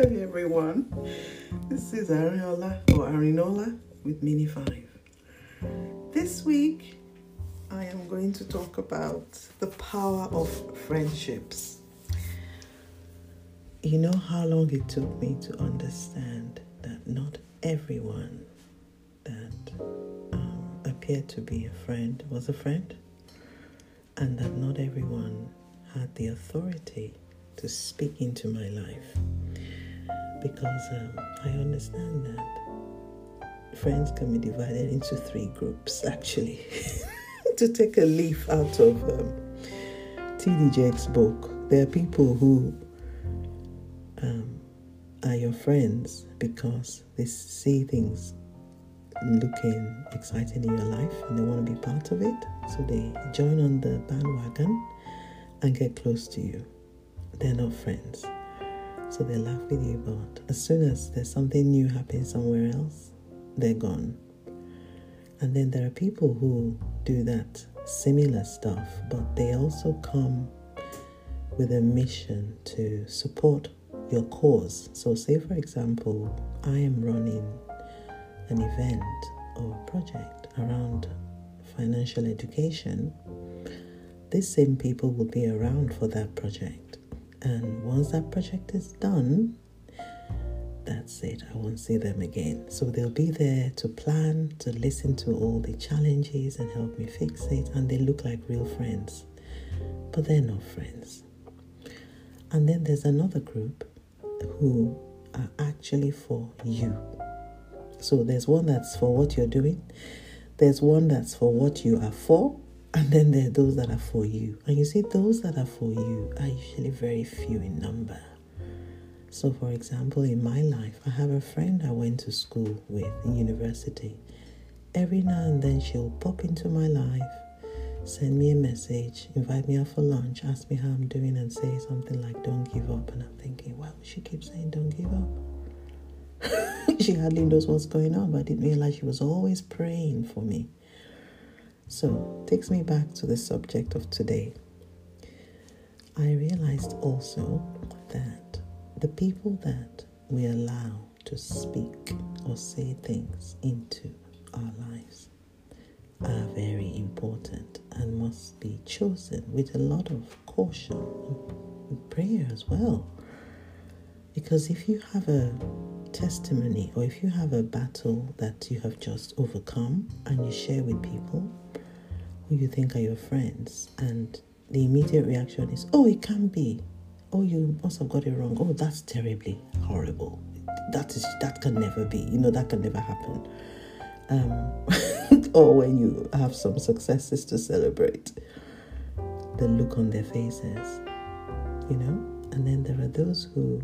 Hey everyone, this is Ariola or Arinola with Mini 5. This week I am going to talk about the power of friendships. You know how long it took me to understand that not everyone that um, appeared to be a friend was a friend, and that not everyone had the authority to speak into my life because um, I understand that friends can be divided into three groups actually. to take a leaf out of um, T.D. Jakes' book, there are people who um, are your friends because they see things looking exciting in your life and they want to be part of it. So they join on the bandwagon and get close to you. They're not friends. So they laugh with you, but as soon as there's something new happening somewhere else, they're gone. And then there are people who do that similar stuff, but they also come with a mission to support your cause. So, say for example, I am running an event or project around financial education, these same people will be around for that project. And once that project is done, that's it. I won't see them again. So they'll be there to plan, to listen to all the challenges and help me fix it. And they look like real friends, but they're not friends. And then there's another group who are actually for you. So there's one that's for what you're doing, there's one that's for what you are for, and then there are those that are for you. And you see, those that are for you are usually very few in number. So, for example, in my life, I have a friend I went to school with in university. Every now and then, she'll pop into my life, send me a message, invite me out for lunch, ask me how I'm doing, and say something like, Don't give up. And I'm thinking, Well, she keeps saying, Don't give up. she hardly knows what's going on, but I didn't realize she was always praying for me. So, takes me back to the subject of today. I realized also that the people that we allow to speak or say things into our lives are very important and must be chosen with a lot of caution and prayer as well. Because if you have a testimony or if you have a battle that you have just overcome and you share with people who you think are your friends, and the immediate reaction is, oh, it can't be, oh you must have got it wrong. Oh that's terribly horrible. That is that can never be. You know that can never happen. Um, or when you have some successes to celebrate the look on their faces you know? And then there are those who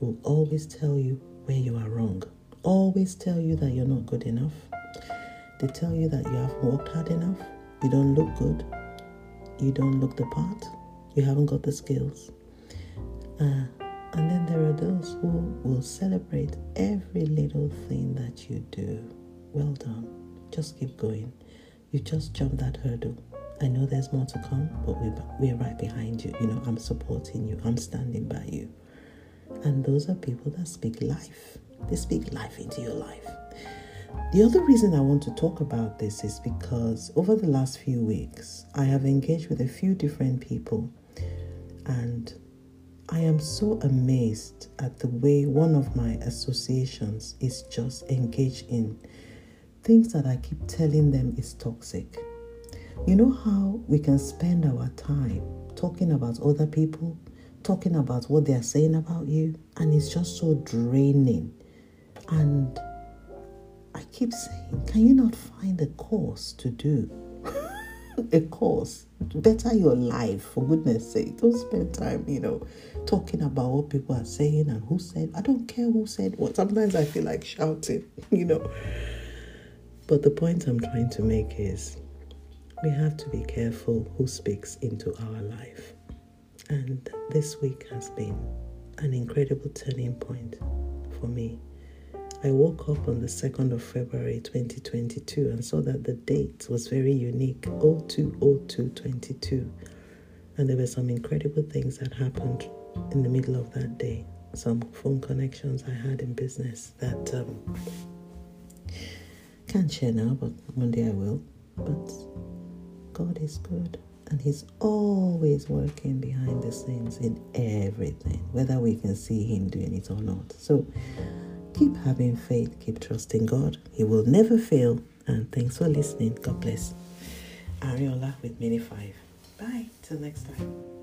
will always tell you where you are wrong always tell you that you're not good enough they tell you that you haven't worked hard enough you don't look good you don't look the part you haven't got the skills. Uh, and then there are those who will celebrate every little thing that you do. Well done. Just keep going. You just jumped that hurdle. I know there's more to come, but we, we're right behind you. You know, I'm supporting you, I'm standing by you. And those are people that speak life. They speak life into your life. The other reason I want to talk about this is because over the last few weeks, I have engaged with a few different people and I am so amazed at the way one of my associations is just engaged in things that I keep telling them is toxic. You know how we can spend our time talking about other people, talking about what they are saying about you, and it's just so draining. And keep saying, can you not find a course to do? a course. Better your life, for goodness sake. Don't spend time, you know, talking about what people are saying and who said. I don't care who said what. Sometimes I feel like shouting, you know. But the point I'm trying to make is we have to be careful who speaks into our life. And this week has been an incredible turning point for me I woke up on the 2nd of February 2022 and saw that the date was very unique 020222. And there were some incredible things that happened in the middle of that day. some phone connections I had in business that um, can't share now, but one day I will. But God is good and He's always working behind the scenes in everything, whether we can see Him doing it or not. So keep having faith, keep trusting God. He will never fail. And thanks for listening. God bless. Ariola with Mini 5. Bye. Till next time.